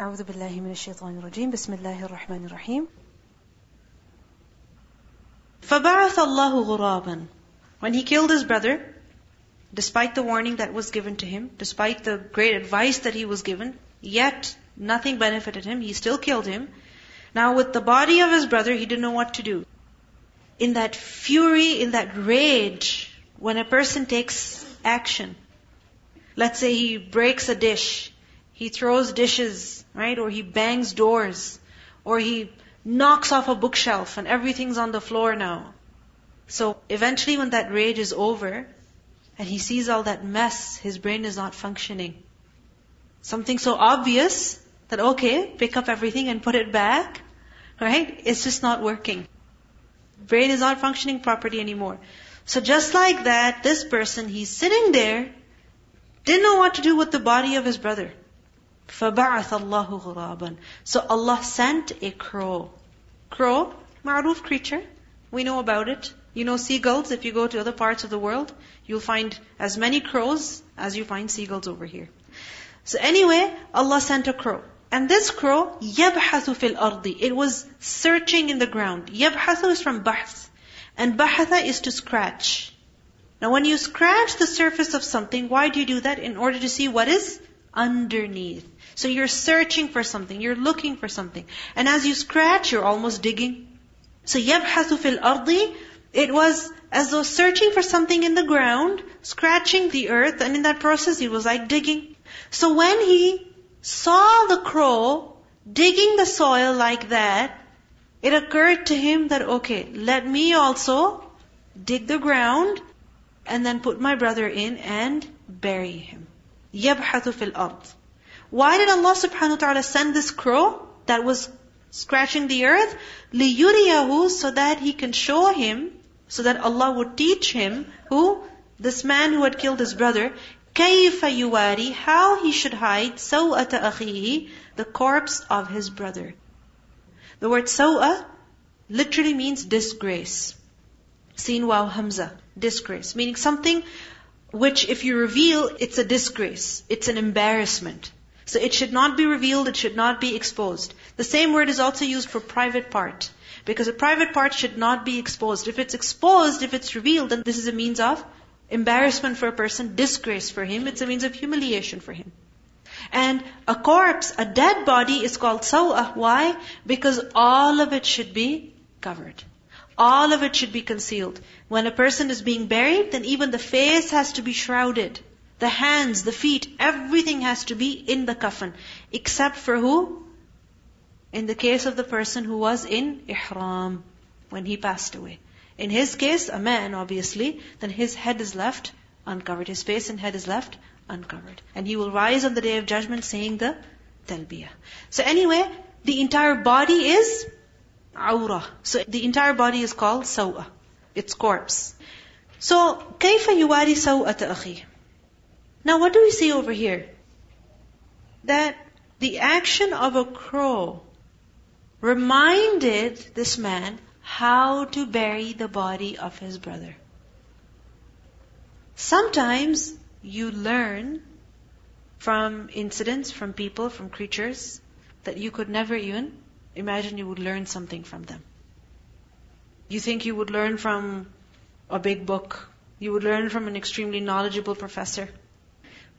أعوذ بالله من الشيطان الرجيم بسم الله الرحمن الرحيم فبعث الله غرابا When he killed his brother, despite the warning that was given to him, despite the great advice that he was given, yet nothing benefited him, he still killed him. Now with the body of his brother, he didn't know what to do. In that fury, in that rage, when a person takes action, let's say he breaks a dish, he throws dishes, right? Or he bangs doors, or he knocks off a bookshelf and everything's on the floor now. So eventually when that rage is over, and he sees all that mess, his brain is not functioning. Something so obvious that okay, pick up everything and put it back, right? It's just not working. Brain is not functioning properly anymore. So just like that, this person, he's sitting there, didn't know what to do with the body of his brother. فَبَعَثَ اللَّهُ غُرَابًا So Allah sent a crow. Crow, ma'ruf creature. We know about it. You know seagulls, if you go to other parts of the world, you'll find as many crows as you find seagulls over here. So anyway, Allah sent a crow. And this crow, يَبْحَثُ فِي الْأَرْضِ It was searching in the ground. يَبْحَثُ is from bahth. And bahatha is to scratch. Now when you scratch the surface of something, why do you do that? In order to see what is underneath. So you're searching for something, you're looking for something. And as you scratch, you're almost digging. So يَبْحَثُ فِي الْأَرْضِ it was as though searching for something in the ground, scratching the earth, and in that process he was like digging. So when he saw the crow digging the soil like that, it occurred to him that, okay, let me also dig the ground and then put my brother in and bury him. يَبْحَثُ فِي الْأَرْضِ Why did Allah subhanahu wa ta'ala send this crow that was scratching the earth? لِيُرِيَهُ So that he can show him so that Allah would teach him, who? This man who had killed his brother, كَيْفَ يُوَارِي How he should hide سَوْءَةَ أَخِيهِ The corpse of his brother. The word سَوْءَ literally means disgrace. Seen wow hamza. Disgrace. Meaning something which if you reveal, it's a disgrace. It's an embarrassment. So it should not be revealed, it should not be exposed. The same word is also used for private part. Because a private part should not be exposed. If it's exposed, if it's revealed, then this is a means of embarrassment for a person, disgrace for him, it's a means of humiliation for him. And a corpse, a dead body is called saw'ah. Why? Because all of it should be covered. All of it should be concealed. When a person is being buried, then even the face has to be shrouded. The hands, the feet, everything has to be in the coffin. Except for who? in the case of the person who was in ihram when he passed away. In his case, a man obviously, then his head is left uncovered. His face and head is left uncovered. And he will rise on the day of judgment saying the talbiyah. So anyway, the entire body is awrah. So the entire body is called sawa. It's corpse. So, كيف يواري سوءة أخيه? Now what do we see over here? That the action of a crow reminded this man how to bury the body of his brother. Sometimes you learn from incidents, from people, from creatures, that you could never even imagine you would learn something from them. You think you would learn from a big book. You would learn from an extremely knowledgeable professor.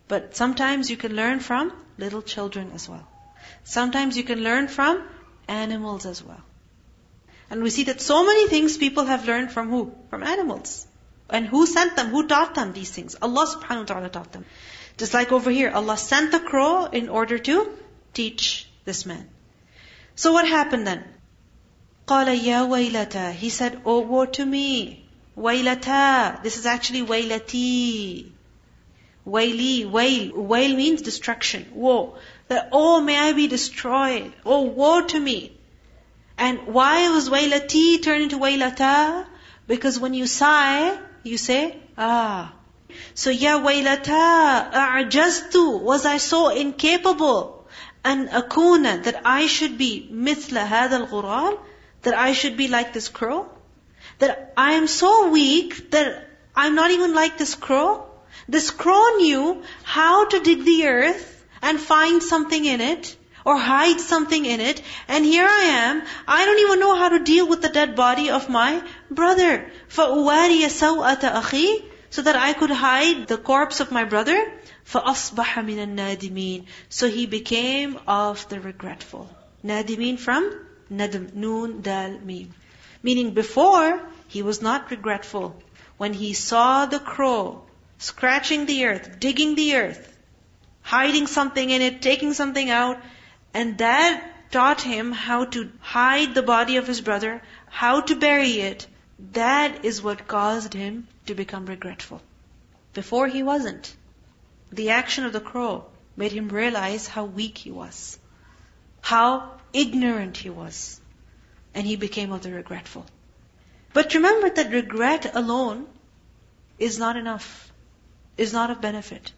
But sometimes you can learn from little children as well. Sometimes you can learn from animals as well. And we see that so many things people have learned from who? From animals. And who sent them? Who taught them these things? Allah subhanahu wa ta'ala taught them. Just like over here, Allah sent the crow in order to teach this man. So what happened then? قال يا ويلتا He said, Oh woe to me. ويلتا This is actually ويلتي. Waili, wail. Wail means destruction. Woe that, oh, may I be destroyed. Oh, woe to me. And why was wailati turned into wailata? Because when you sigh, you say, ah. So, ya wailata, a'jaztu, was I so incapable? And akuna, that I should be mithla hadal ghural, that I should be like this crow? That I am so weak that I'm not even like this crow? This crow knew how to dig the earth and find something in it, or hide something in it, and here I am, I don't even know how to deal with the dead body of my brother. فَأُوَارِيَ سَوْءَةَ أَخِي So that I could hide the corpse of my brother. فَأَصْبَحَ مِنَ النَّادِمِينَ So he became of the regretful. Nadimin from nadam, noon, dal, mim. Meaning before, he was not regretful. When he saw the crow scratching the earth, digging the earth, hiding something in it, taking something out, and that taught him how to hide the body of his brother, how to bury it. That is what caused him to become regretful. Before he wasn't. The action of the crow made him realize how weak he was, how ignorant he was, and he became of the regretful. But remember that regret alone is not enough, is not of benefit.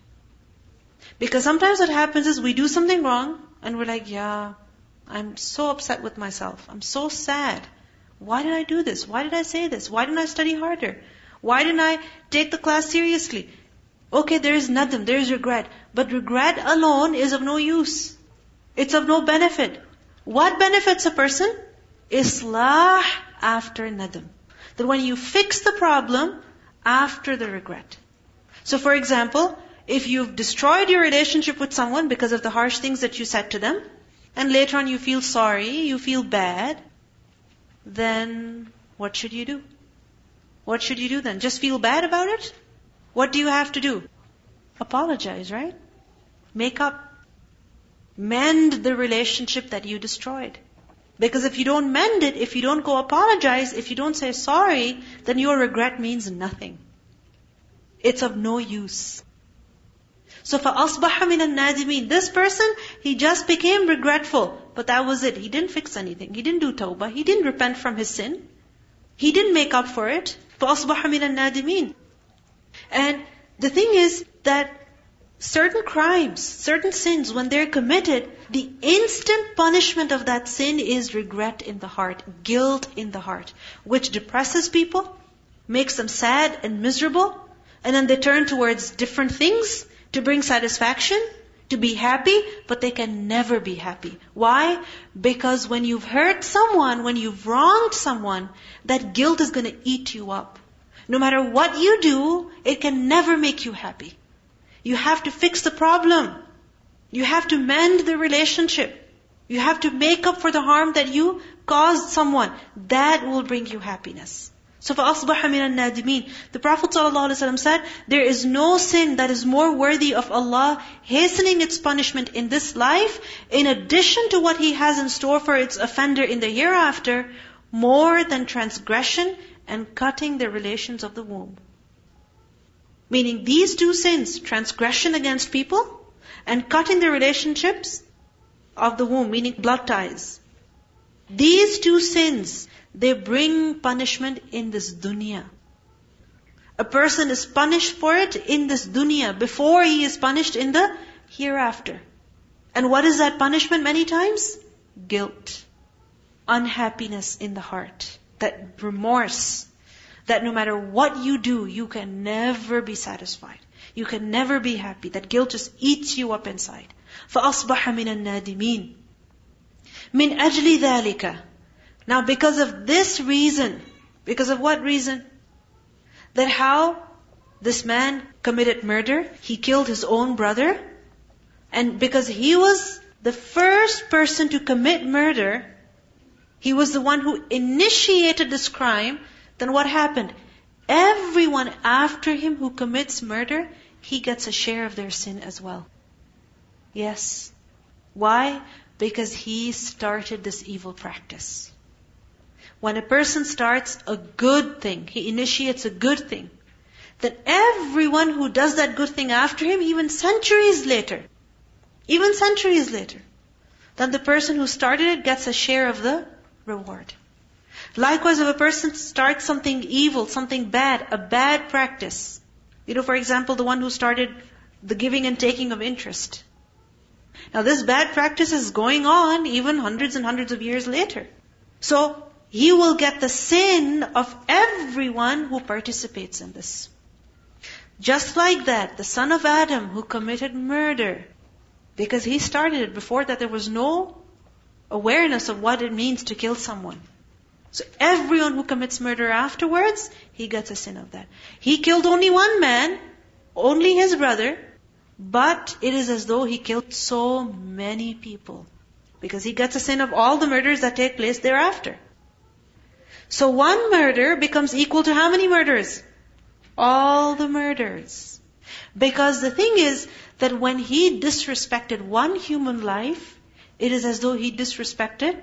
Because sometimes what happens is we do something wrong and we're like, yeah, I'm so upset with myself. I'm so sad. Why did I do this? Why did I say this? Why didn't I study harder? Why didn't I take the class seriously? Okay, there is nadam, there is regret. But regret alone is of no use. It's of no benefit. What benefits a person? Islah after nadam. That when you fix the problem after the regret. So for example, if you've destroyed your relationship with someone because of the harsh things that you said to them, and later on you feel sorry, you feel bad, then what should you do? What should you do then? Just feel bad about it? What do you have to do? Apologize, right? Make up. Mend the relationship that you destroyed. Because if you don't mend it, if you don't go apologize, if you don't say sorry, then your regret means nothing. It's of no use. So فَأَصْبَحَ مِنَ النَّادِمِينَ This person, he just became regretful. But that was it. He didn't fix anything. He didn't do tawbah. He didn't repent from his sin. He didn't make up for it. فَأَصْبَحَ مِنَ النَّادِمِينَ And the thing is that certain crimes, certain sins, when they're committed, the instant punishment of that sin is regret in the heart, guilt in the heart, which depresses people, makes them sad and miserable, and then they turn towards different things to bring satisfaction, to be happy, but they can never be happy. Why? Because when you've hurt someone, when you've wronged someone, that guilt is gonna eat you up. No matter what you do, it can never make you happy. You have to fix the problem. You have to mend the relationship. You have to make up for the harm that you caused someone. That will bring you happiness. So فَأَصْبَحَ مِنَ النَّادِمِينَ The Prophet ﷺ said, there is no sin that is more worthy of Allah hastening its punishment in this life, in addition to what He has in store for its offender in the hereafter, more than transgression and cutting the relations of the womb. Meaning these two sins, transgression against people and cutting the relationships of the womb, meaning blood ties. These two sins, they bring punishment in this dunya. A person is punished for it in this dunya before he is punished in the hereafter. And what is that punishment many times? Guilt. Unhappiness in the heart that remorse, that no matter what you do, you can never be satisfied. You can never be happy. That guilt just eats you up inside. فَأَصْبَحَ مِنَ النَّادِمِينَ مِنْ أَجْلِ ذَلِكَ now because of this reason, because of what reason? That how this man committed murder, he killed his own brother, and because he was the first person to commit murder, he was the one who initiated this crime. Then what happened? Everyone after him who commits murder, he gets a share of their sin as well. Yes. Why? Because he started this evil practice. When a person starts a good thing, he initiates a good thing, then everyone who does that good thing after him, even centuries later, even centuries later, then the person who started it gets a share of the reward. Likewise, if a person starts something evil, something bad, a bad practice, you know, for example, the one who started the giving and taking of interest. Now this bad practice is going on even hundreds and hundreds of years later. So, he will get the sin of everyone who participates in this. Just like that, the son of Adam who committed murder, Because he started it before that there was no awareness of what it means to kill someone. So everyone who commits murder afterwards, he gets a sin of that. He killed only one man, only his brother, but it is as though he killed so many people. Because he gets a sin of all the murders that take place thereafter. So one murder becomes equal to how many murders? All the murders. Because the thing is that when he disrespected one human life, it is as though he disrespected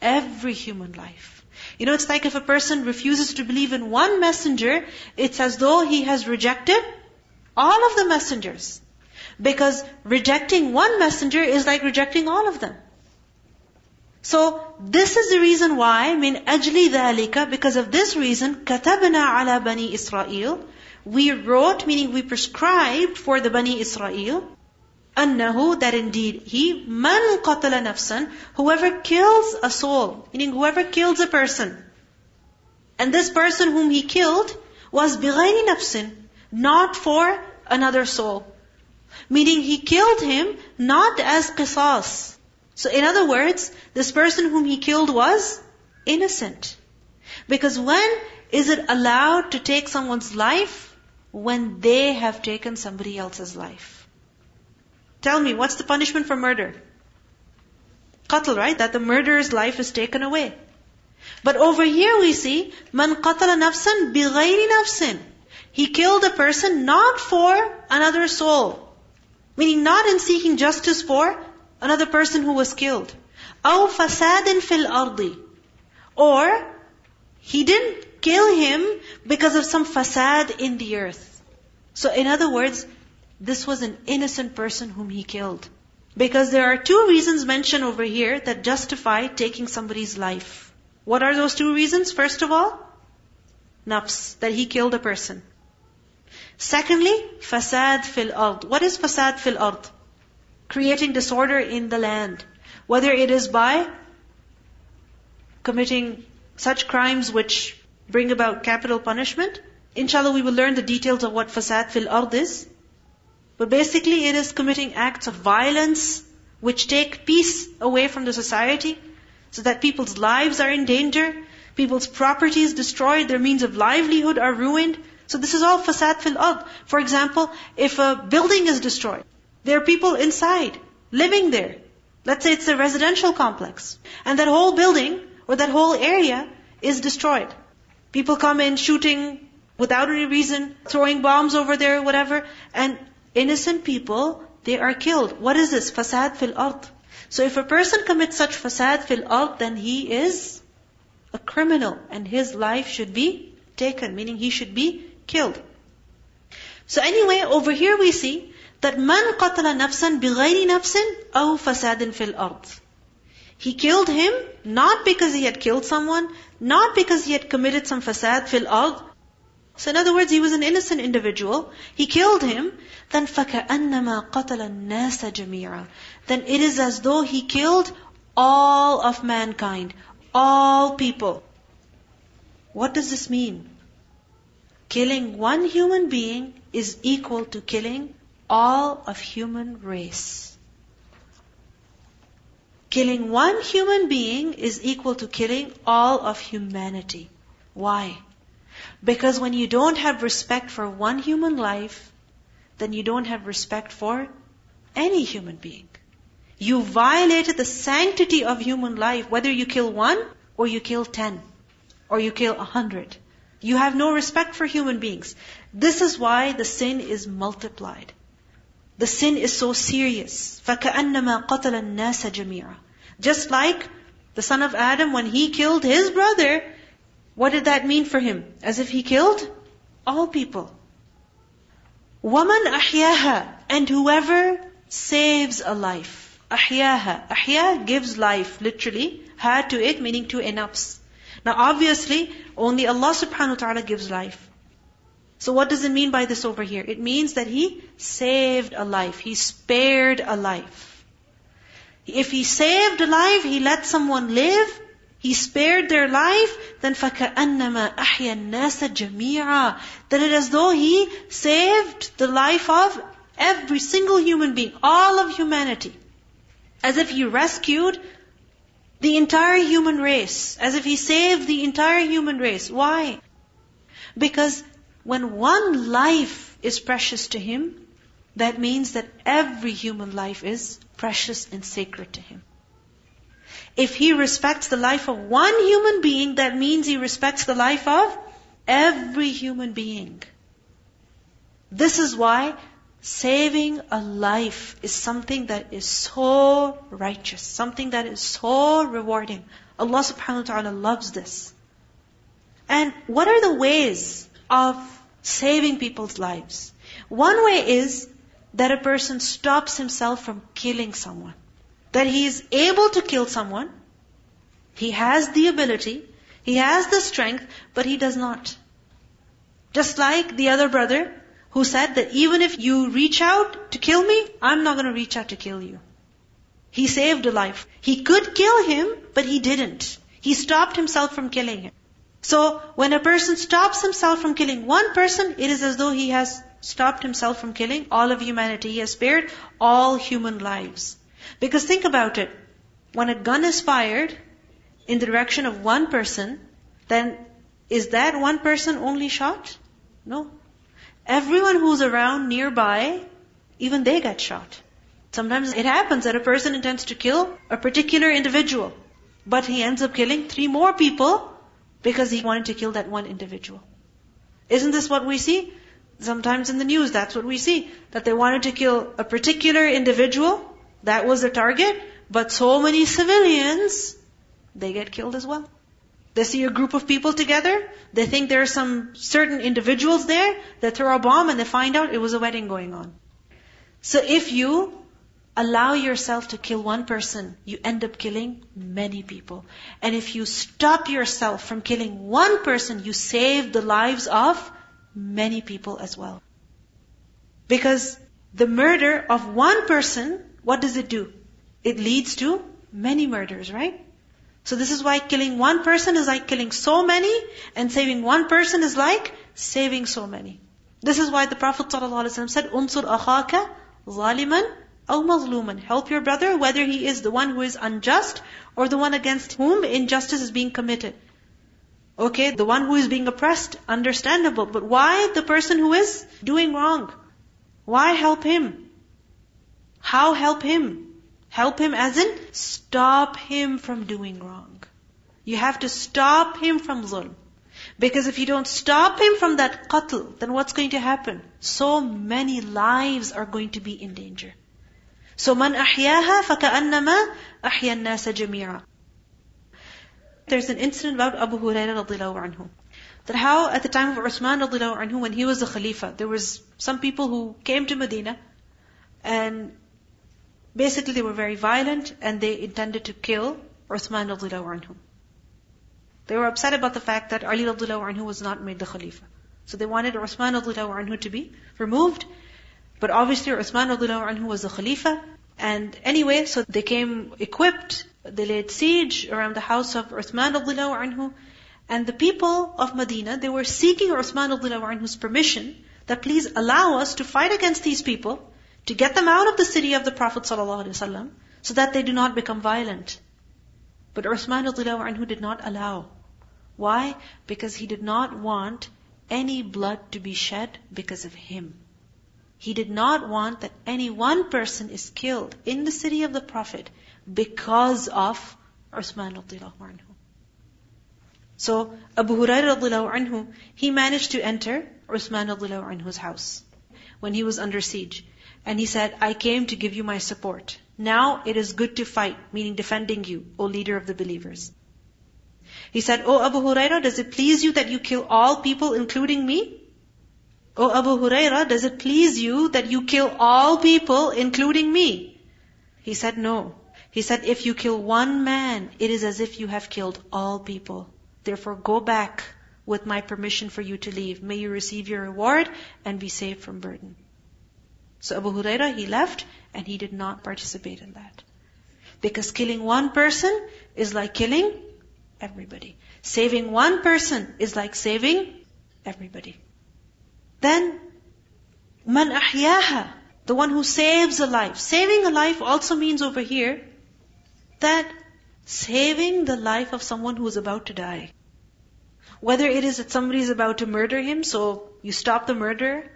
every human life. You know, it's like if a person refuses to believe in one messenger, it's as though he has rejected all of the messengers. Because rejecting one messenger is like rejecting all of them. So, this is the reason why, min ajli dhalika, because of this reason, katabna ala bani Israel, we wrote, meaning we prescribed for the Bani Israel, annahu, that indeed he, man qatala nafsan, whoever kills a soul, meaning whoever kills a person, and this person whom he killed was bighayri nafsin, not for another soul. Meaning he killed him not as qisas. So in other words, this person whom he killed was innocent. Because when is it allowed to take someone's life? When they have taken somebody else's life. Tell me, what's the punishment for murder? Qatl, right? That the murderer's life is taken away. But over here we see, man qatala nafsan bighayri nafsin. He killed a person not for another soul. Meaning not in seeking justice for another person who was killed. أو فساد في الأرض. Or, he didn't kill him because of some fasad in the earth. So in other words, this was an innocent person whom he killed. Because there are two reasons mentioned over here that justify taking somebody's life. What are those two reasons? First of all, nafs, that he killed a person. Secondly, fasad fil ard. What is fasad fil ard? Creating disorder in the land. Whether it is by committing such crimes which bring about capital punishment. Inshallah, we will learn the details of what fasad fil ard is. But basically, it is committing acts of violence which take peace away from the society, so that people's lives are in danger, people's property is destroyed, their means of livelihood are ruined. So this is all fasad fil ard. For example, if a building is destroyed, there are people inside, living there. Let's say it's a residential complex. And that whole building, or that whole area, is destroyed. People come in shooting without any reason, throwing bombs over there, whatever, and innocent people, they are killed. What is this? Fasad fil ard. So if a person commits such fasad fil ard, then he is a criminal, and his life should be taken, meaning he should be killed. So anyway, over here we see that man qatala nafsan bighayri nafsin aw fasadin fil ard. He killed him not because he had killed someone, not because he had committed some fasad fil ard. So in other words, he was an innocent individual. He killed him. Then فَكَأَنَّمَا قَتَلَ النَّاسَ جَمِيعًا Then it is as though he killed all of mankind, all people. What does this mean? Killing one human being is equal to killing all of human race. Killing one human being is equal to killing all of humanity. Why? Because when you don't have respect for one human life, then you don't have respect for any human being. You violated the sanctity of human life, whether you kill one or you kill ten or you kill a hundred. You have no respect for human beings. This is why the sin is multiplied. The sin is so serious. فَكَأَنَّمَا قَتَلَ النَّاسَ جَمِيعًا Just like the son of Adam, when he killed his brother, what did that mean for him? As if he killed all people. وَمَنْ أَحْيَاهَا And whoever saves a life. أحياها. أحيا gives life, literally. Ha to it, meaning to a nafs. Now obviously, only Allah subhanahu wa ta'ala gives life. So what does it mean by this over here? It means that He saved a life. He spared a life. If He saved a life, He let someone live, He spared their life, then فَكَأَنَّمَا أَحْيَا النَّاسَ جَمِيعًا Then it is as though He saved the life of every single human being, all of humanity. As if he rescued the entire human race. As if he saved the entire human race. Why? Because when one life is precious to him, that means that every human life is precious and sacred to him. If he respects the life of one human being, that means he respects the life of every human being. This is why saving a life is something that is so righteous, something that is so rewarding. Allah subhanahu wa ta'ala loves this. And what are the ways of saving people's lives? One way is that a person stops himself from killing someone. That he is able to kill someone. He has the ability, he has the strength, but he does not. Just like the other brother who said that even if you reach out to kill me, I'm not going to reach out to kill you. He saved a life. He could kill him, but he didn't. He stopped himself from killing him. So, when a person stops himself from killing one person, it is as though he has stopped himself from killing all of humanity. He has spared all human lives. Because think about it. When a gun is fired in the direction of one person, then is that one person only shot? No. Everyone who's around nearby, even they get shot. Sometimes it happens that a person intends to kill a particular individual, but he ends up killing three more people because he wanted to kill that one individual. Isn't this what we see? Sometimes in the news, that's what we see. That they wanted to kill a particular individual, that was the target, but so many civilians, they get killed as well. They see a group of people together, they think there are some certain individuals there, they throw a bomb and they find out it was a wedding going on. So if you allow yourself to kill one person, you end up killing many people. And if you stop yourself from killing one person, you save the lives of many people as well. Because the murder of one person, what does it do? It leads to many murders, right? So this is why killing one person is like killing so many, and saving one person is like saving so many. This is why the Prophet ﷺ said, "Unsur akhaka zaliman aw mazluman." Help your brother, whether he is the one who is unjust or the one against whom injustice is being committed. Okay, the one who is being oppressed, understandable. But why the person who is doing wrong? Why help him? How help him? Help him as in stop him from doing wrong. You have to stop him from zulm. Because if you don't stop him from that qatl, then what's going to happen? So many lives are going to be in danger. So man ahyaha فكأنما أحيا الناس جميعا. There's an incident about Abu Hurairah radiallahu anhu. That how at the time of Uthman radiallahu anhu, when he was the Khalifa, there was some people who came to Medina and basically they were very violent and they intended to kill Uthman radiallahu anhu. They were upset about the fact that Ali radiallahu anhu was not made the Khalifa. So they wanted Uthman radiallahu anhu to be removed. but obviously Uthman anhu was the Khalifa. And anyway, so they came equipped they laid siege around the house of Uthman anhu. And the people of Medina, they were seeking Uthman anhu's permission that please allow us to fight against these people, to get them out of the city of the Prophet ﷺ, so that they do not become violent. But Uthman anhu did not allow. Why? Because he did not want any blood to be shed because of him. He did not want that any one person is killed in the city of the Prophet because of Uthman radiallahu anhu. So Abu Hurairah radiallahu anhu, he managed to enter Uthman radiallahu anhu's house when he was under siege. And he said, I came to give you my support. Now it is good to fight, meaning defending you, O leader of the believers. He said, O Abu Hurairah, does it please you that you kill all people including me? O Abu Hurairah, does it please you that you kill all people including me? He said, no. He said, if you kill one man, it is as if you have killed all people. Therefore go back with my permission for you to leave. May you receive your reward and be saved from burden. So Abu Huraira, he left and he did not participate in that. Because killing one person is like killing everybody. Saving one person is like saving everybody. Then, man ahyaha, the one who saves a life. Saving a life also means over here that saving the life of someone who is about to die, whether it is that somebody is about to murder him, so you stop the murder,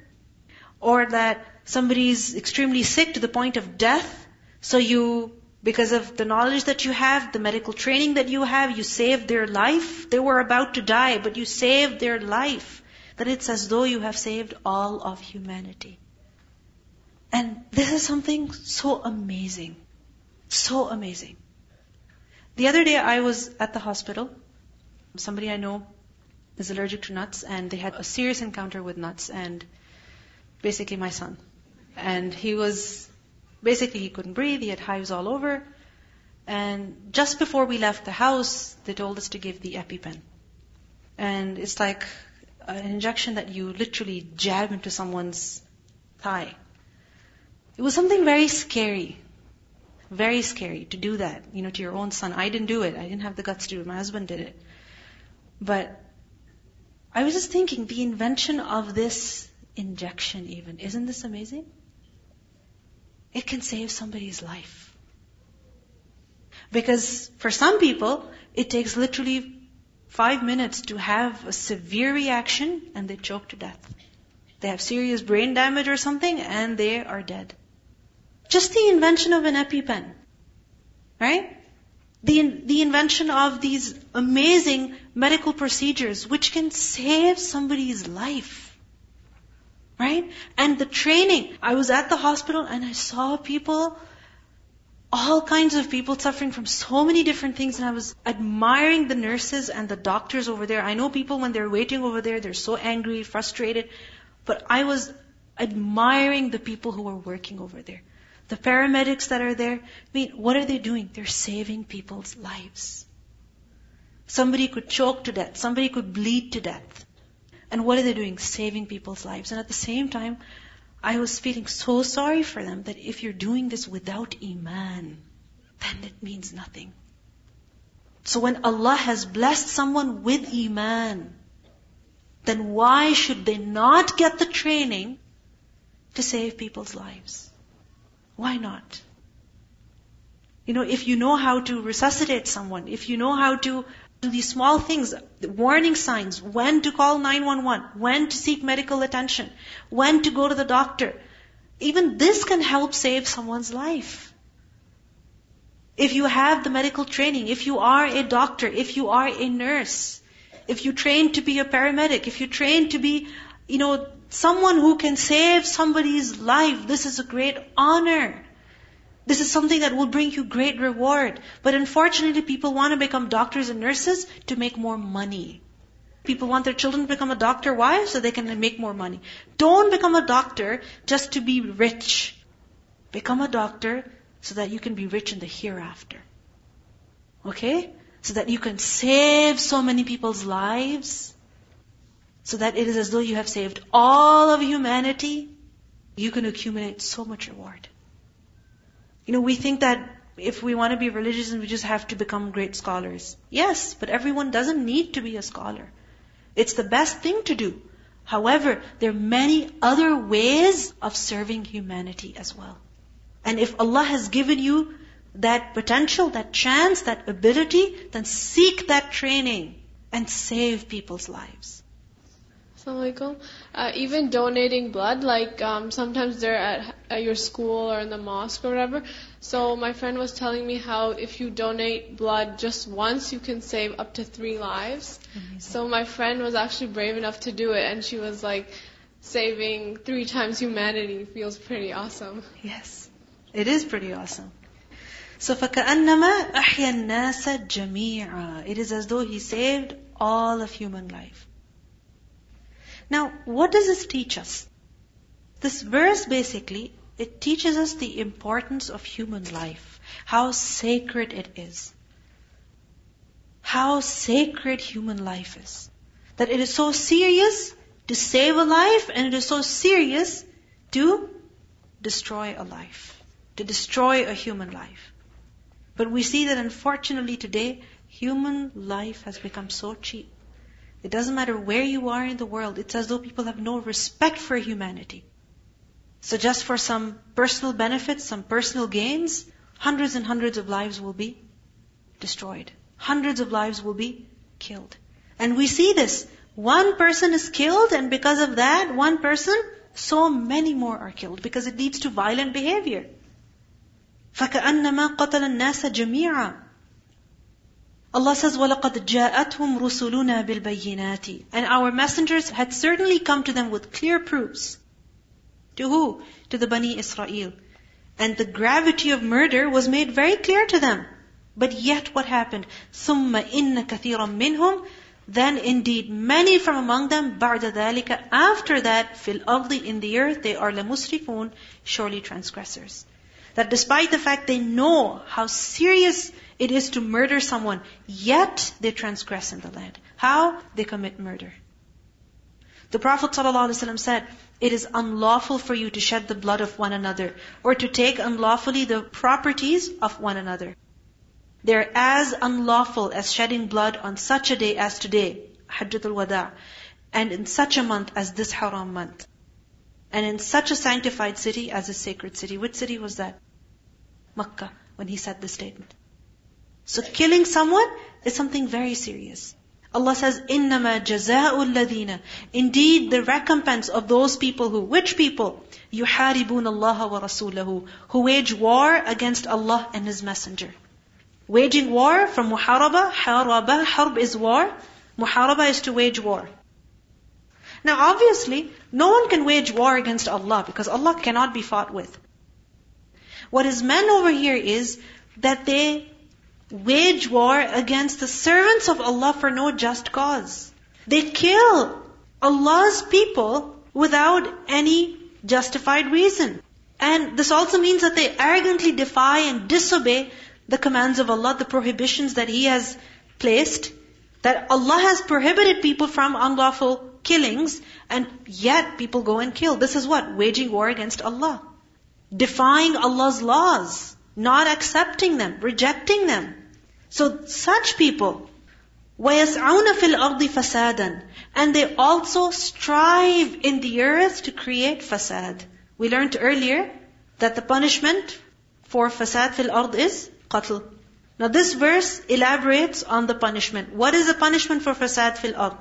or that somebody is extremely sick to the point of death, so you, because of the knowledge that you have, the medical training that you have, you saved their life. They were about to die, but you saved their life. That it's as though you have saved all of humanity. And this is something so amazing. So amazing. The other day I was at the hospital. Somebody I know is allergic to nuts and they had a serious encounter with nuts and basically my son. And he was, basically he couldn't breathe, he had hives all over. And just before we left the house, they told us to give the EpiPen. And it's like an injection that you literally jab into someone's thigh. It was something very scary. Very scary to do that, you know, to your own son. I didn't do it. I didn't have the guts to do it. My husband did it. But I was just thinking, the invention of this injection even, isn't this amazing? It can save somebody's life. Because for some people, it takes literally five minutes to have a severe reaction and they choke to death. They have serious brain damage or something and they are dead. Just the invention of an EpiPen. Right? The, the invention of these amazing medical procedures which can save somebody's life. Right? And the training. I was at the hospital and I saw people, all kinds of people suffering from so many different things and I was admiring the nurses and the doctors over there. I know people when they're waiting over there, they're so angry, frustrated. But I was admiring the people who were working over there. The paramedics that are there, I mean, what are they doing? They're saving people's lives. Somebody could choke to death. Somebody could bleed to death. And what are they doing? Saving people's lives. And at the same time, I was feeling so sorry for them that if you're doing this without Iman, then it means nothing. So when Allah has blessed someone with Iman, then why should they not get the training to save people's lives? Why not? You know, if you know how to resuscitate someone, if you know how to these small things, warning signs, when to call 911, when to seek medical attention, when to go to the doctor, even this can help save someone's life. If you have the medical training, if you are a doctor, if you are a nurse, if you train to be a paramedic, if you train to be, you know, someone who can save somebody's life, this is a great honor. This is something that will bring you great reward. But unfortunately, people want to become doctors and nurses to make more money. People want their children to become a doctor. Why? So they can make more money. Don't become a doctor just to be rich. Become a doctor so that you can be rich in the hereafter. Okay? So that you can save so many people's lives. So that it is as though you have saved all of humanity. You can accumulate so much reward. You know, we think that if we want to be religious, we just have to become great scholars. Yes, but everyone doesn't need to be a scholar. It's the best thing to do. However, there are many other ways of serving humanity as well. And if Allah has given you that potential, that chance, that ability, then seek that training and save people's lives. Assalamualaikum Uh, even donating blood, like um, sometimes they're at, at your school or in the mosque or whatever. So my friend was telling me how if you donate blood just once, you can save up to three lives. Amazing. So my friend was actually brave enough to do it, and she was like, saving three times humanity feels pretty awesome. Yes, it is pretty awesome. So فَكَأَنَّمَا أَحْيَا النَّاسَ جَمِيعًا It is as though he saved all of human life. Now, what does this teach us? This verse basically, it teaches us the importance of human life, how sacred it is. How sacred human life is. That it is so serious to save a life and it is so serious to destroy a life, to destroy a human life. But we see that unfortunately today, human life has become so cheap. It doesn't matter where you are in the world, it's as though people have no respect for humanity. So just for some personal benefits, some personal gains, hundreds and hundreds of lives will be destroyed. Hundreds of lives will be killed. And we see this. One person is killed and because of that, one person, so many more are killed because it leads to violent behavior. فَكَأَنَّمَا قَتَلَ النَّاسَ جَمِيعًا Allah says, وَلَقَدْ جَاءَتْهُمْ رُسُلُنَا بِالْبَيِّنَاتِ And our messengers had certainly come to them with clear proofs. To who? To the Bani Israel. And the gravity of murder was made very clear to them. But yet what happened? ثُمَّ إِنَّ كَثِيرًا مِّنْهُمْ Then indeed many from among them, بَعْدَ ذَلِكَ After that, فِي الْأَرْضِ In the earth, they are لَمُسْرِفُونَ Surely transgressors. That despite the fact they know how serious it is to murder someone, yet they transgress in the land. How? They commit murder. The Prophet ﷺ said, it is unlawful for you to shed the blood of one another, or to take unlawfully the properties of one another. They're as unlawful as shedding blood on such a day as today, Hajjatul Wada, and in such a month as this haram month, and in such a sanctified city as a sacred city. Which city was that? Makkah, when he said this statement. So killing someone is something very serious. Allah says, إِنَّمَا جَزَاءُ الَّذِينَ Indeed, the recompense of those people who, which people? يُحَارِبُونَ اللَّهَ وَرَسُولَهُ Who wage war against Allah and His Messenger. Waging war from muharaba, haraba, harb is war. Muharaba is to wage war. Now obviously, no one can wage war against Allah because Allah cannot be fought with. What is meant over here is that they wage war against the servants of Allah for no just cause. They kill Allah's people without any justified reason. And this also means that they arrogantly defy and disobey the commands of Allah, the prohibitions that He has placed, that Allah has prohibited people from unlawful killings, and yet people go and kill. This is what? Waging war against Allah Defying Allah's laws, not accepting them, rejecting them. So such people, وَيَسْعَوْنَ فِي الْأَرْضِ فَسَادًا And they also strive in the earth to create fasad. We learned earlier that the punishment for fasad fil ard is qatl. Now this verse elaborates on the punishment. What is the punishment for fasad fil ard?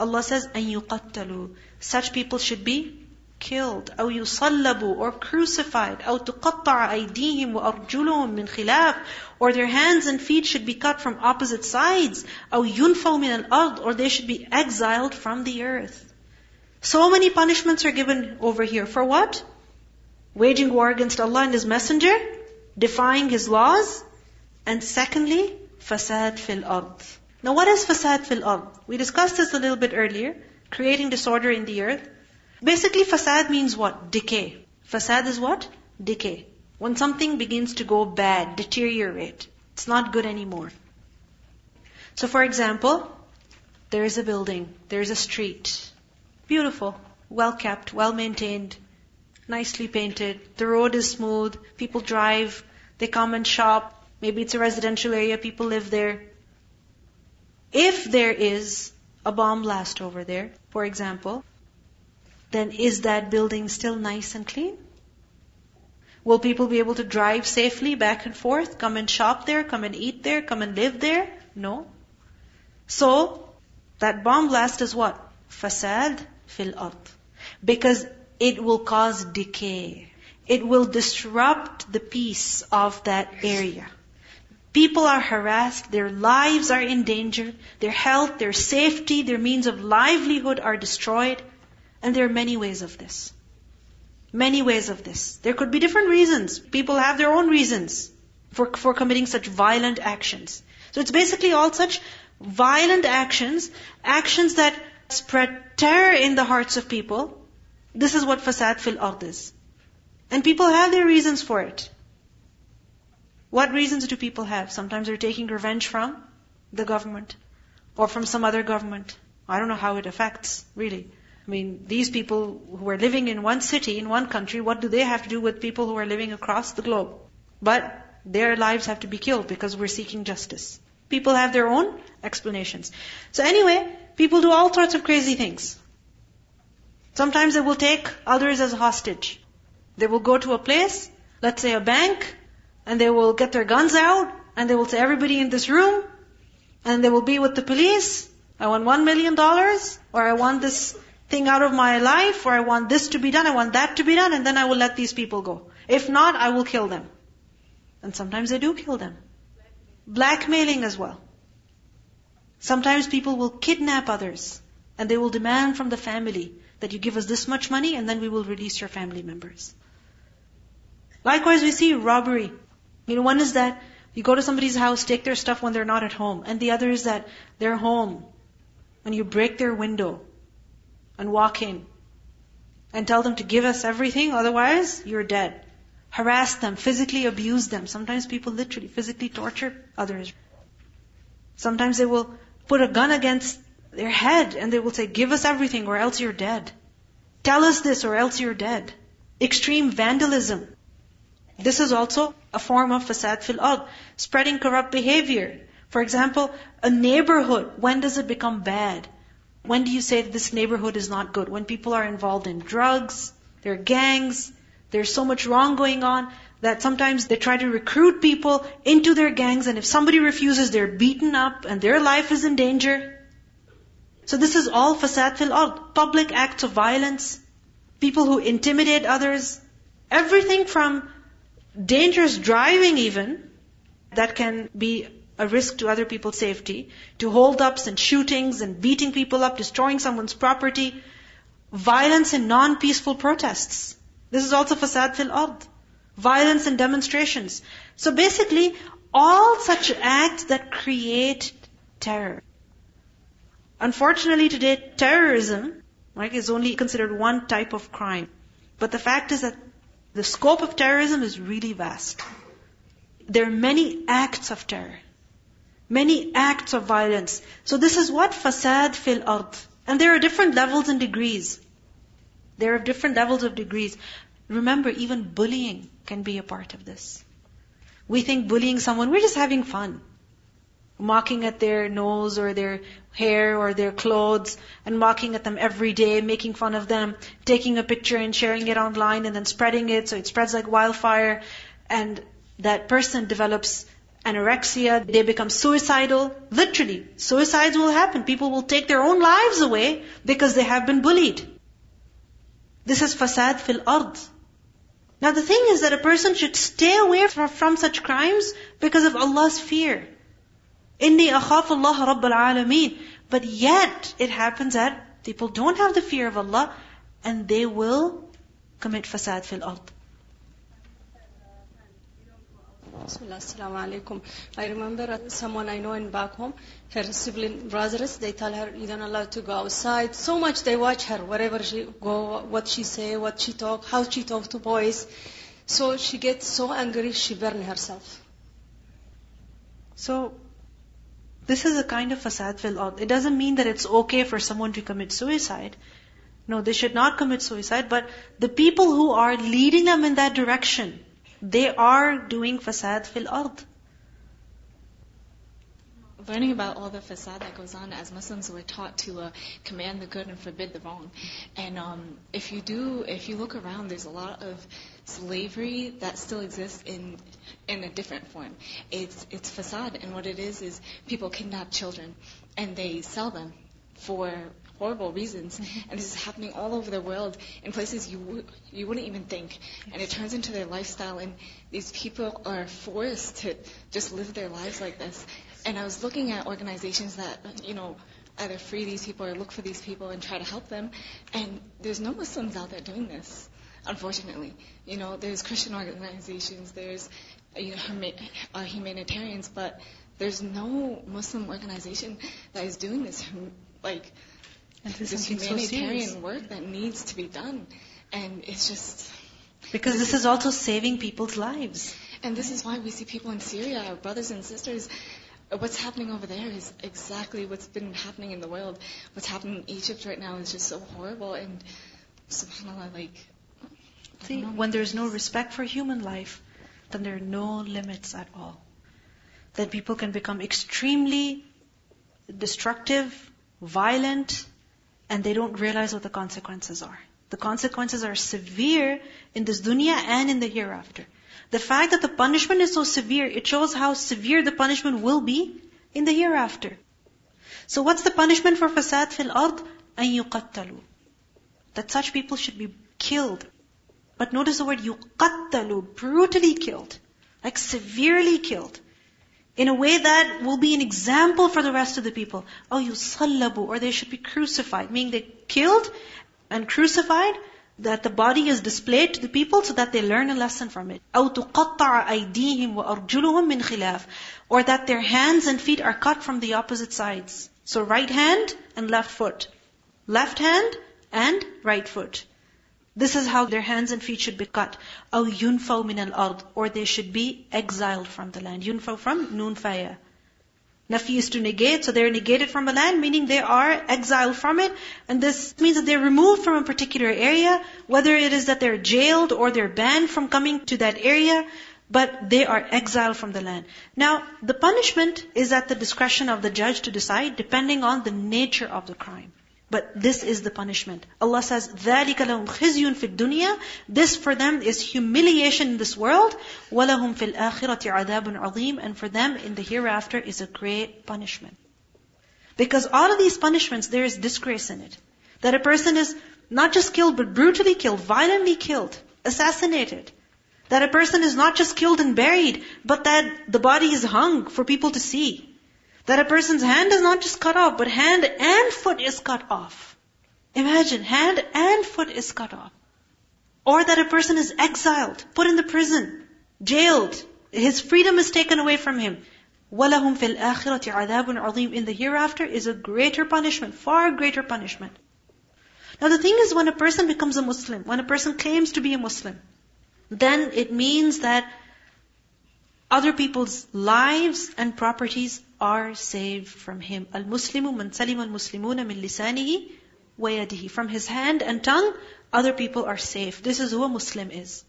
Allah says, أَن يُقَتَّلُوا Such people should be killed أو يصلبوا or crucified أو تقطع أيديهم وأرجلهم من خلاف or their hands and feet should be cut from opposite sides أو ينفوا من الأرض or they should be exiled from the earth so many punishments are given over here for what? Waging war against Allah and His Messenger, defying His laws, and secondly, fasad fil ard. Now what is fasad fil ard? We discussed this a little bit earlier, creating disorder in the earth. Basically, fasad means what? Decay. Fasad is what? Decay. When something begins to go bad, deteriorate, it's not good anymore. So for example, there is a building, there is a street. Beautiful, well kept, well maintained, nicely painted. The road is smooth, people drive, they come and shop. Maybe it's a residential area, people live there. If there is a bomb blast over there, for example, then is that building still nice and clean? Will people be able to drive safely back and forth, come and shop there, come and eat there, come and live there? No. So, that bomb blast is what? Fasad fil ard. Because it will cause decay. It will disrupt the peace of that area. People are harassed, their lives are in danger, their health, their safety, their means of livelihood are destroyed. And there are many ways of this. Many ways of this. There could be different reasons. People have their own reasons for, for committing such violent actions. So it's basically all such violent actions, actions that spread terror in the hearts of people. This is what fasad fil ard is. And people have their reasons for it. What reasons do people have? Sometimes they're taking revenge from the government or from some other government. I don't know how it affects, really. I mean, these people who are living in one city, in one country, what do they have to do with people who are living across the globe? But their lives have to be killed because we're seeking justice. People have their own explanations. So anyway, people do all sorts of crazy things. Sometimes they will take others as a hostage. They will go to a place, let's say a bank, and they will get their guns out and they will say, everybody in this room, and they will be with the police. I want one million dollars, or I want this thing out of my life, or I want this to be done, I want that to be done, and then I will let these people go. If not, I will kill them. And sometimes they do kill them. Blackmailing as well. Sometimes people will kidnap others, and they will demand from the family that you give us this much money, and then we will release your family members. Likewise, we see robbery. You know, one is that you go to somebody's house, take their stuff when they're not at home. And the other is that they're home. And you break their window and walk in and tell them to give us everything, otherwise you're dead. Harass them, physically abuse them. Sometimes people literally physically torture others. Sometimes they will put a gun against their head and they will say, give us everything or else you're dead. Tell us this or else you're dead. Extreme vandalism. This is also a form of fasad fil ard, spreading corrupt behavior. For example, a neighborhood, when does it become bad? When do you say that this neighborhood is not good? When people are involved in drugs, there are gangs, there's so much wrong going on that sometimes they try to recruit people into their gangs and if somebody refuses, they're beaten up and their life is in danger. So this is all fasad fil ard, public acts of violence, people who intimidate others, everything from dangerous driving even, that can be a risk to other people's safety, to holdups and shootings and beating people up, destroying someone's property, violence in non-peaceful protests. This is also fasad fil ard. Violence in demonstrations. So basically, all such acts that create terror. Unfortunately today, terrorism, right, is only considered one type of crime. But the fact is that the scope of terrorism is really vast. There are many acts of terror. Many acts of violence. So this is what fasad fil ard. And there are different levels and degrees. There are different levels of degrees. Remember, even bullying can be a part of this. We think bullying someone, we're just having fun. Mocking at their nose or their hair or their clothes and mocking at them every day, making fun of them, taking a picture and sharing it online and then spreading it so it spreads like wildfire. And that person develops anorexia, they become suicidal. Literally, suicides will happen. People will take their own lives away because they have been bullied. This is fasad fil ard. Now the thing is that a person should stay away from, such crimes because of Allah's fear. Inni akhaf Allah Rabbul Alameen. But yet, it happens that people don't have the fear of Allah and they will commit fasad fil ard. Assalamu alaikum. I remember someone I know in back home, her sibling brothers, they tell her, you're not allowed to go outside. So much they watch her, wherever she go, what she say, what she talk, how she talk to boys. So she gets so angry, she burn herself. So, this is a kind of fasad fil ard. It doesn't mean that it's okay for someone to commit suicide. No, they should not commit suicide, but the people who are leading them in that direction, they are doing fasad fil ard. Learning about all the fasad that goes on as Muslims, we're taught to uh, command the good and forbid the wrong. And um, if you do, if you look around, there's a lot of slavery that still exists in in a different form. It's it's fasad, and what it is is people kidnap children and they sell them for horrible reasons. And this is happening all over the world in places you you wouldn't even think. And it turns into their lifestyle, and these people are forced to just live their lives like this. And I was looking at organizations that you know either free these people or look for these people and try to help them. And there's no Muslims out there doing this, unfortunately. You know, there's Christian organizations, there's you know, uh, humanitarians, but there's no Muslim organization that is doing this, like This this is something so serious. work that needs to be done. And it's just, Because this is also saving people's lives. and this is why we see people in Syria, our brothers and sisters. What's happening over there is exactly what's been happening in the world. What's happening in Egypt right now is just so horrible. And subhanAllah, like, See, when there's no respect for human life, then there are no limits at all. Then people can become extremely destructive, violent, and they don't realize what the consequences are. The consequences are severe in this dunya and in the hereafter. The fact that the punishment is so severe, it shows how severe the punishment will be in the hereafter. So what's the punishment for fasad fil ard? أن يقتلوا. That such people should be killed. But notice the word yuqattalu, brutally killed. Like severely killed. In a way that will be an example for the rest of the people. Oh, yusallabu, or they should be crucified. Meaning they killed and crucified, that the body is displayed to the people so that they learn a lesson from it. أو تقطع أيديهم وأرجلهم من خلاف. Or that their hands and feet are cut from the opposite sides. So right hand and left foot. Left hand and right foot. This is how their hands and feet should be cut. أو ينفوا من الأرض. Or they should be exiled from the land. ينفوا from nun faya. Nafi is to negate, so they're negated from a land, meaning they are exiled from it. And this means that they're removed from a particular area, whether it is that they're jailed or they're banned from coming to that area, but they are exiled from the land. Now, the punishment is at the discretion of the judge to decide, depending on the nature of the crime. But this is the punishment. Allah says, ذَلِكَ لَهُمْ خِزْيٌ فِي الدُّنْيا This for them is humiliation in this world. وَلَهُمْ فِي الْآخِرَةِ عَذَابٌ عَظِيمٌ And for them in the hereafter is a great punishment. Because all of these punishments, there is disgrace in it. That a person is not just killed, but brutally killed, violently killed, assassinated. That a person is not just killed and buried, but that the body is hung for people to see. That a person's hand is not just cut off, but hand and foot is cut off. Imagine, hand and foot is cut off. Or that a person is exiled, put in the prison, jailed, his freedom is taken away from him. وَلَهُمْ فِي الْآخِرَةِ عَذَابٌ عَظِيمٌ In the hereafter is a greater punishment, far greater punishment. Now the thing is, when a person becomes a Muslim, when a person claims to be a Muslim, then it means that other people's lives and properties are saved from him. Al-Muslimu man salima al-Muslimuna min lisanihi wa yadihi. From his hand and tongue, other people are safe. This is who a Muslim is.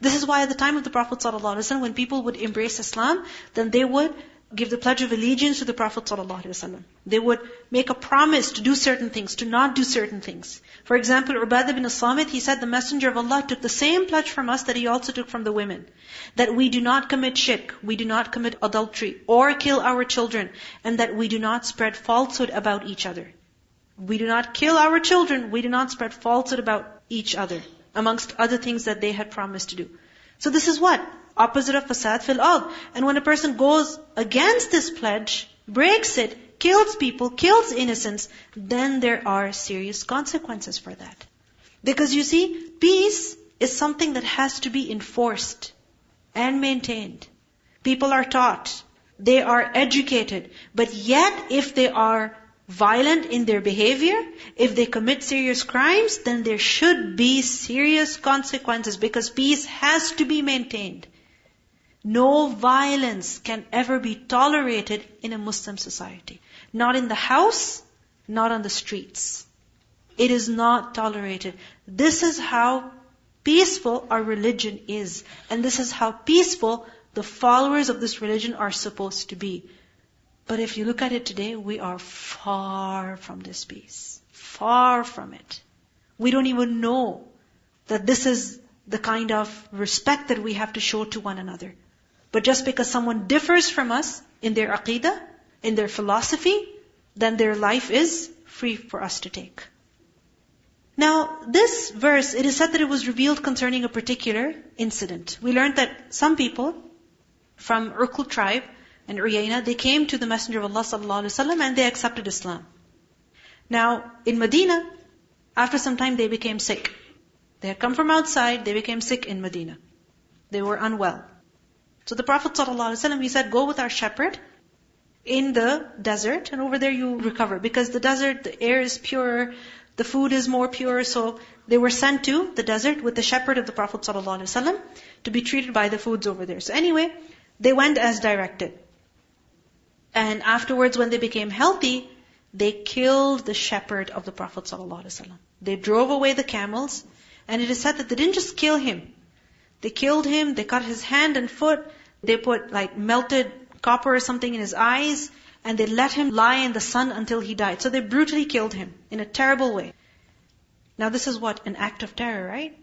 This is why at the time of the Prophet ﷺ, when people would embrace Islam, then they would give the pledge of allegiance to the Prophet ﷺ. They would make a promise to do certain things, to not do certain things. For example, Ubadah bin Samit, he said the Messenger of Allah took the same pledge from us that he also took from the women. That we do not commit shirk, we do not commit adultery, or kill our children, and that we do not spread falsehood about each other. We do not kill our children, we do not spread falsehood about each other, amongst other things that they had promised to do. So this is what? Opposite of fasad fil ard. And when a person goes against this pledge, breaks it, kills people, kills innocents, then there are serious consequences for that. Because you see, peace is something that has to be enforced and maintained. People are taught, they are educated, but yet if they are violent in their behavior, if they commit serious crimes, then there should be serious consequences because peace has to be maintained. No violence can ever be tolerated in a Muslim society. Not in the house, not on the streets. It is not tolerated. This is how peaceful our religion is. And this is how peaceful the followers of this religion are supposed to be. But if you look at it today, we are far from this peace. Far from it. We don't even know that this is the kind of respect that we have to show to one another. But just because someone differs from us in their aqidah, in their philosophy, then their life is free for us to take. Now, this verse, it is said that it was revealed concerning a particular incident. We learned that some people from Urqul tribe and Uyayna, they came to the Messenger of Allah sallallahu alaihi wasallam and they accepted Islam. Now, in Medina, after some time they became sick. They had come from outside, they became sick in Medina. They were unwell. So the Prophet ﷺ, he said, go with our shepherd in the desert and over there you recover. Because the desert, the air is pure, the food is more pure. So they were sent to the desert with the shepherd of the Prophet ﷺ to be treated by the foods over there. So anyway, they went as directed. And afterwards when they became healthy, they killed the shepherd of the Prophet ﷺ. They drove away the camels and it is said that they didn't just kill him. They killed him, they cut his hand and foot, they put like melted copper or something in his eyes, and they let him lie in the sun until he died. So they brutally killed him in a terrible way. Now this is what? An act of terror, right?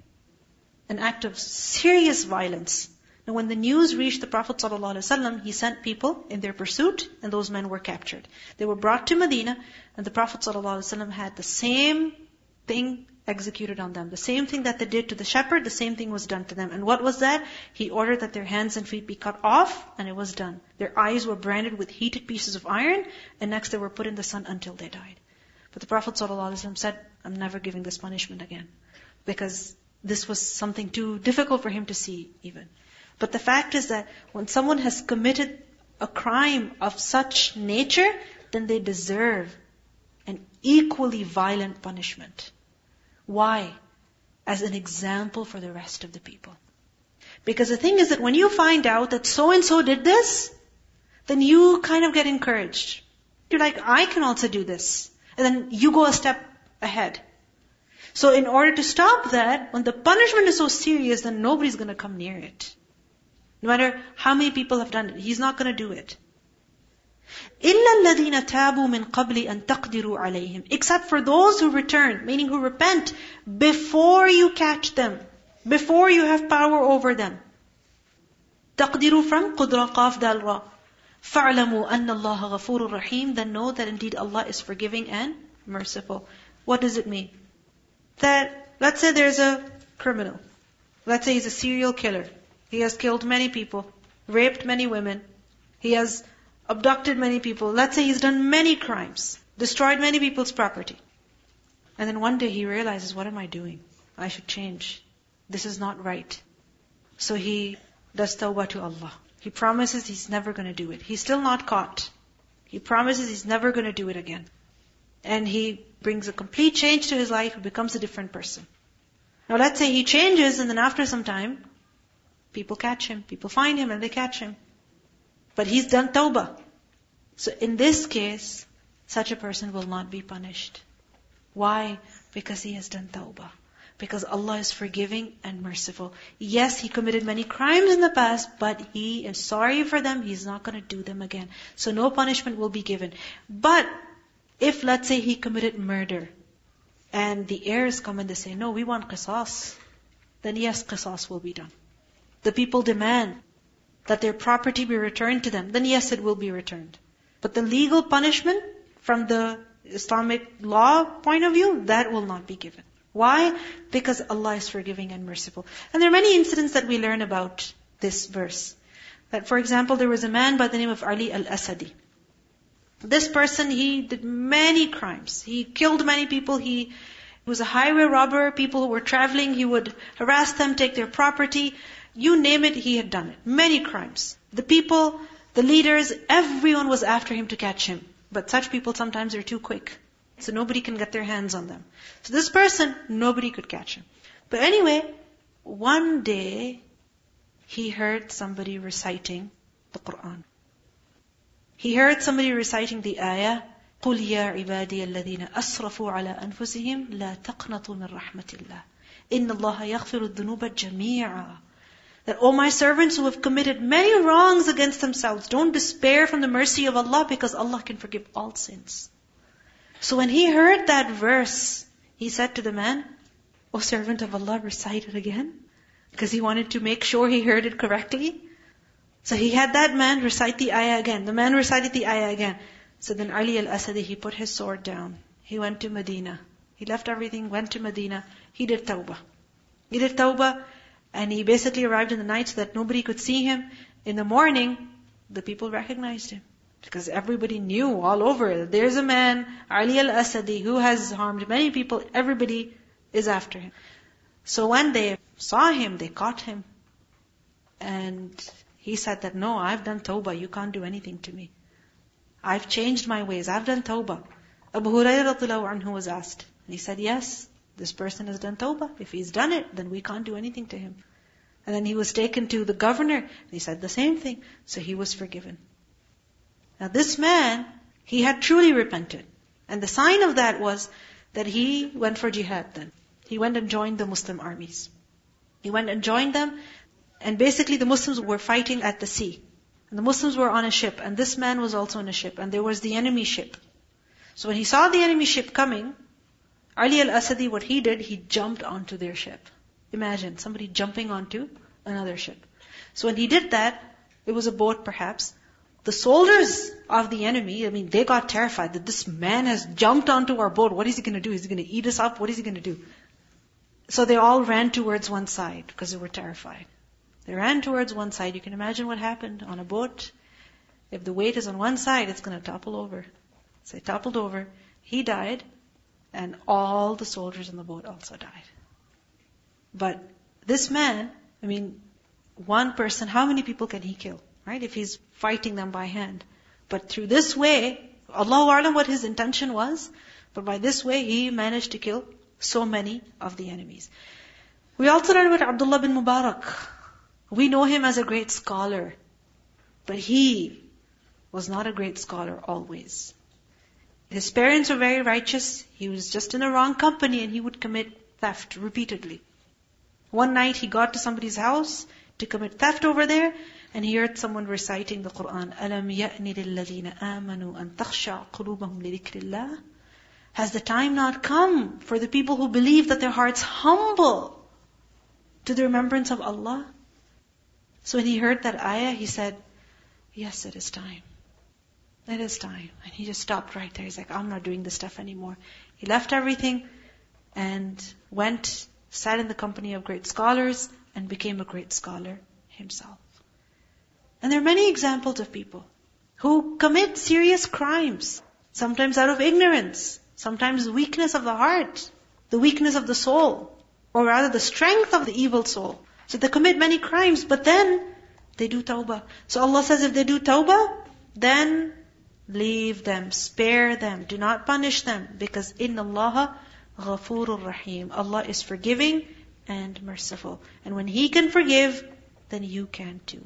An act of serious violence. Now when the news reached the Prophet ﷺ, he sent people in their pursuit, and those men were captured. They were brought to Medina, and the Prophet ﷺ had the same thing executed on them. The same thing that they did to the shepherd, the same thing was done to them. And what was that? He ordered that their hands and feet be cut off, and it was done. Their eyes were branded with heated pieces of iron, and next they were put in the sun until they died. But the Prophet ﷺ said, I'm never giving this punishment again. Because this was something too difficult for him to see even. But the fact is that when someone has committed a crime of such nature, then they deserve an equally violent punishment. Why? As an example for the rest of the people. Because the thing is that when you find out that so and so did this, then you kind of get encouraged. You're like, I can also do this. And then you go a step ahead. So in order to stop that, when the punishment is so serious, then nobody's gonna come near it. No matter how many people have done it, he's not to do it. إِلَّا الَّذِينَ تَابُوا مِن قَبْلِ أَن تَقْدِرُوا عَلَيْهِمْ Except for those who return, meaning who repent, before you catch them, before you have power over them. تَقْدِرُوا from قُدْرَ قَافْ دَالْ رَى فَاعْلَمُوا أَنَّ اللَّهَ غَفُورٌ رَحِيمٌ Then know that indeed Allah is forgiving and merciful. What does it mean? That, let's say there's a criminal. Let's say he's a serial killer. He has killed many people, raped many women. He has abducted many people. Let's say he's done many crimes, destroyed many people's property. And then one day he realizes, what am I doing? I should change. This is not right. So he does tawbah to Allah. He promises he's never going to do it. He's still not caught. He promises he's never going to do it again. And he brings a complete change to his life, he becomes a different person. Now let's say he changes and then after some time, People catch him. People find him and they catch him. But he's done tawbah. So in this case, such a person will not be punished. Why? Because he has done tawbah. Because Allah is forgiving and merciful. Yes, he committed many crimes in the past, but he is sorry for them. He's not going to do them again. So no punishment will be given. But if, let's say, he committed murder, and the heirs come and they say, no, we want qisas, then yes, qisas will be done the people demand that their property be returned to them, then yes, it will be returned. But the legal punishment from the Islamic law point of view, that will not be given. Why? Because Allah is forgiving and merciful. And there are many incidents that we learn about this verse. That for example, there was a man by the name of Ali al-Asadi. This person, he did many crimes. He killed many people. He was a highway robber. People who were traveling, he would harass them, take their property. You name it, he had done it. Many crimes. The people, the leaders, everyone was after him to catch him. But such people sometimes are too quick. So nobody can get their hands on them. So this person, nobody could catch him. But anyway, one day, he heard somebody reciting the Quran. He heard somebody reciting the ayah, قُلْ يَا عِبَادِيَ الَّذِينَ أَسْرَفُوا عَلَى أَنفُسِهِمْ لَا تَقْنَطُوا مِنْ رَحْمَةِ اللَّهِ إِنَّ اللَّهَ يَغْفِرُ الذُّنُوبَ جَمِيعًا that, O my servants who have committed many wrongs against themselves, don't despair from the mercy of Allah because Allah can forgive all sins. So when he heard that verse, he said to the man, O servant of Allah, recite it again. Because he wanted to make sure he heard it correctly. So he had that man recite the ayah again. The man recited the ayah again. So then Ali al-Asadi, he put his sword down. He went to Medina. He left everything, went to Medina. He did tawbah. He did tawbah. And he basically arrived in the night so that nobody could see him. In the morning, the people recognized him. Because everybody knew all over that there's a man, Ali al-Asadi, who has harmed many people. Everybody is after him. So when they saw him, they caught him. And he said that, no, I've done tawbah. You can't do anything to me. I've changed my ways. I've done tawbah. Abu Hurairah anhu was asked. And he said, yes, this person has done tawbah. If he's done it, then we can't do anything to him. And then he was taken to the governor. And he said the same thing. So he was forgiven. Now this man, he had truly repented. And the sign of that was that he went for jihad then. He went and joined the Muslim armies. He went and joined them. And basically the Muslims were fighting at the sea. And the Muslims were on a ship. And this man was also on a ship. And there was the enemy ship. So when he saw the enemy ship coming, Ali al-Asadi, what he did, he jumped onto their ship. Imagine somebody jumping onto another ship. So when he did that, it was a boat perhaps. The soldiers of the enemy, I mean, they got terrified that this man has jumped onto our boat. What is he going to do? Is he going to eat us up? What is he going to do? So they all ran towards one side because they were terrified. They ran towards one side. You can imagine what happened on a boat. If the weight is on one side, it's going to topple over. So it toppled over. He died, and all the soldiers in the boat also died. But this man, I mean, one person, how many people can he kill? Right? If he's fighting them by hand. But through this way, Allahu A'lam what his intention was, but by this way he managed to kill so many of the enemies. We also learn about Abdullah bin Mubarak. We know him as a great scholar, but he was not a great scholar always. His parents were very righteous. He was just in the wrong company and he would commit theft repeatedly. One night he got to somebody's house to commit theft over there and he heard someone reciting the Quran. أَلَمْ يَأْنِ لِلَّذِينَ آمَنُوا أَن تَخْشَعَ قُلُوبَهُمْ لِذِكْرِ اللَّهِ Has the time not come for the people who believe that their hearts humble to the remembrance of Allah? So when he heard that ayah, he said, Yes, it is time. It is time. And he just stopped right there. He's like, I'm not doing this stuff anymore. He left everything and went, sat in the company of great scholars, and became a great scholar himself. And there are many examples of people who commit serious crimes, sometimes out of ignorance, sometimes weakness of the heart, the weakness of the soul, or rather the strength of the evil soul. So they commit many crimes, but then they do tawbah. So Allah says if they do tawbah, then leave them, spare them, do not punish them, because in Allah ghafurur rahim. Allah is forgiving and merciful. And when He can forgive, then you can too.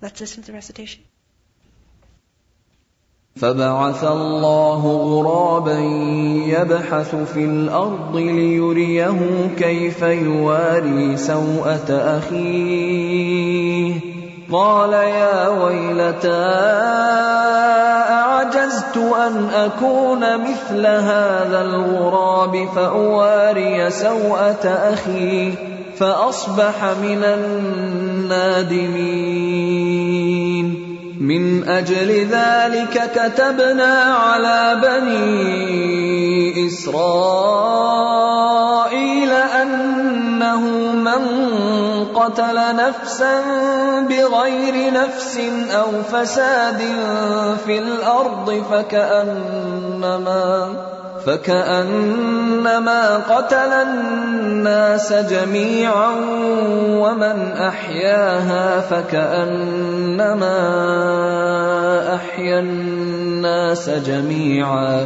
Let's listen to the recitation. فبعث الله غرابا يبحث في الارض ليريه كيف يواري سوءه اخيه قال يا ويلتى أعجزت أن أكون مثل هذا الغراب فأواري سوءة أخي فأصبح من النادمين. من أجل ذلك كتبنا على بني إسرائيل أن إنه من قتل نفسا بغير نفس أو فساد في الأرض فكانما فكأنما قتل الناس جميعا ومن أحياها فكأنما أحيا الناس جميعا.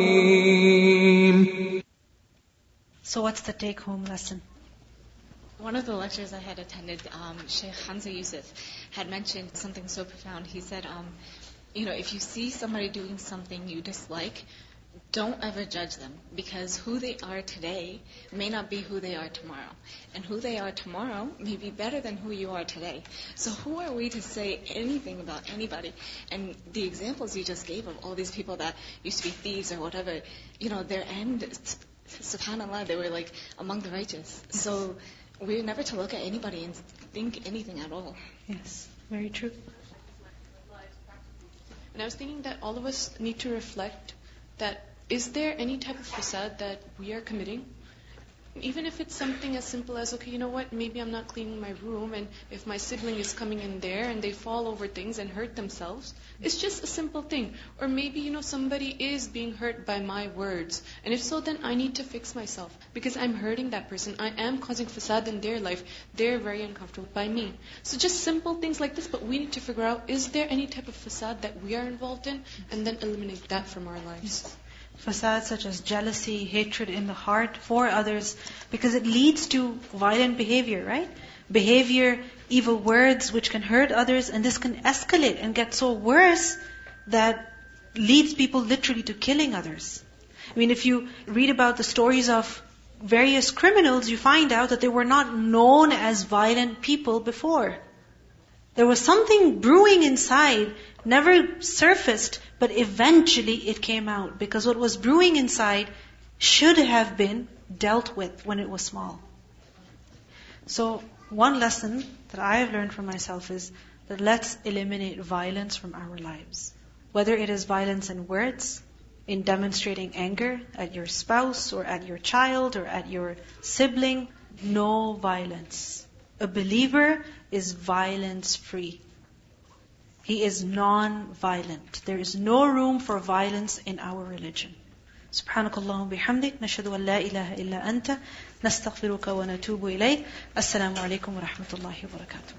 So what's the take home lesson? One of the lectures I had attended, um, Sheikh Hamza Yusuf had mentioned something so profound. He said, um, you know, if you see somebody doing something you dislike, don't ever judge them because who they are today may not be who they are tomorrow. And who they are tomorrow may be better than who you are today. So who are we to say anything about anybody? And the examples you just gave of all these people that used to be thieves or whatever, you know, their end, subhanAllah, they were like among the righteous. So we're never to look at anybody and think anything at all. Yes, very true. And I was thinking that all of us need to reflect that is there any type of fasad that we are committing? Even if it's something as simple as, okay, you know what, maybe I'm not cleaning my room, and if my sibling is coming in there and they fall over things and hurt themselves, it's just a simple thing. Or maybe, you know, somebody is being hurt by my words. And if so, then I need to fix myself because I'm hurting that person. I am causing fasad in their life. They're very uncomfortable by me. So just simple things like this, but we need to figure out is there any type of fasad that we are involved in and then eliminate that from our lives. Fasads such as jealousy, hatred in the heart for others, because it leads to violent behavior, right? Behavior, evil words which can hurt others, and this can escalate and get so worse that leads people literally to killing others. I mean, if you read about the stories of various criminals, you find out that they were not known as violent people before. There was something brewing inside, never surfaced, but eventually it came out because what was brewing inside should have been dealt with when it was small. So, one lesson that I have learned from myself is that let's eliminate violence from our lives. Whether it is violence in words, in demonstrating anger at your spouse or at your child or at your sibling, no violence. A believer is violence free. He is non-violent. There is no room for violence in our religion. سبحانك اللهم وبحمدك نشهد أن لا إله إلا أنت نستغفرك ونتوب إليك السلام عليكم ورحمة الله وبركاته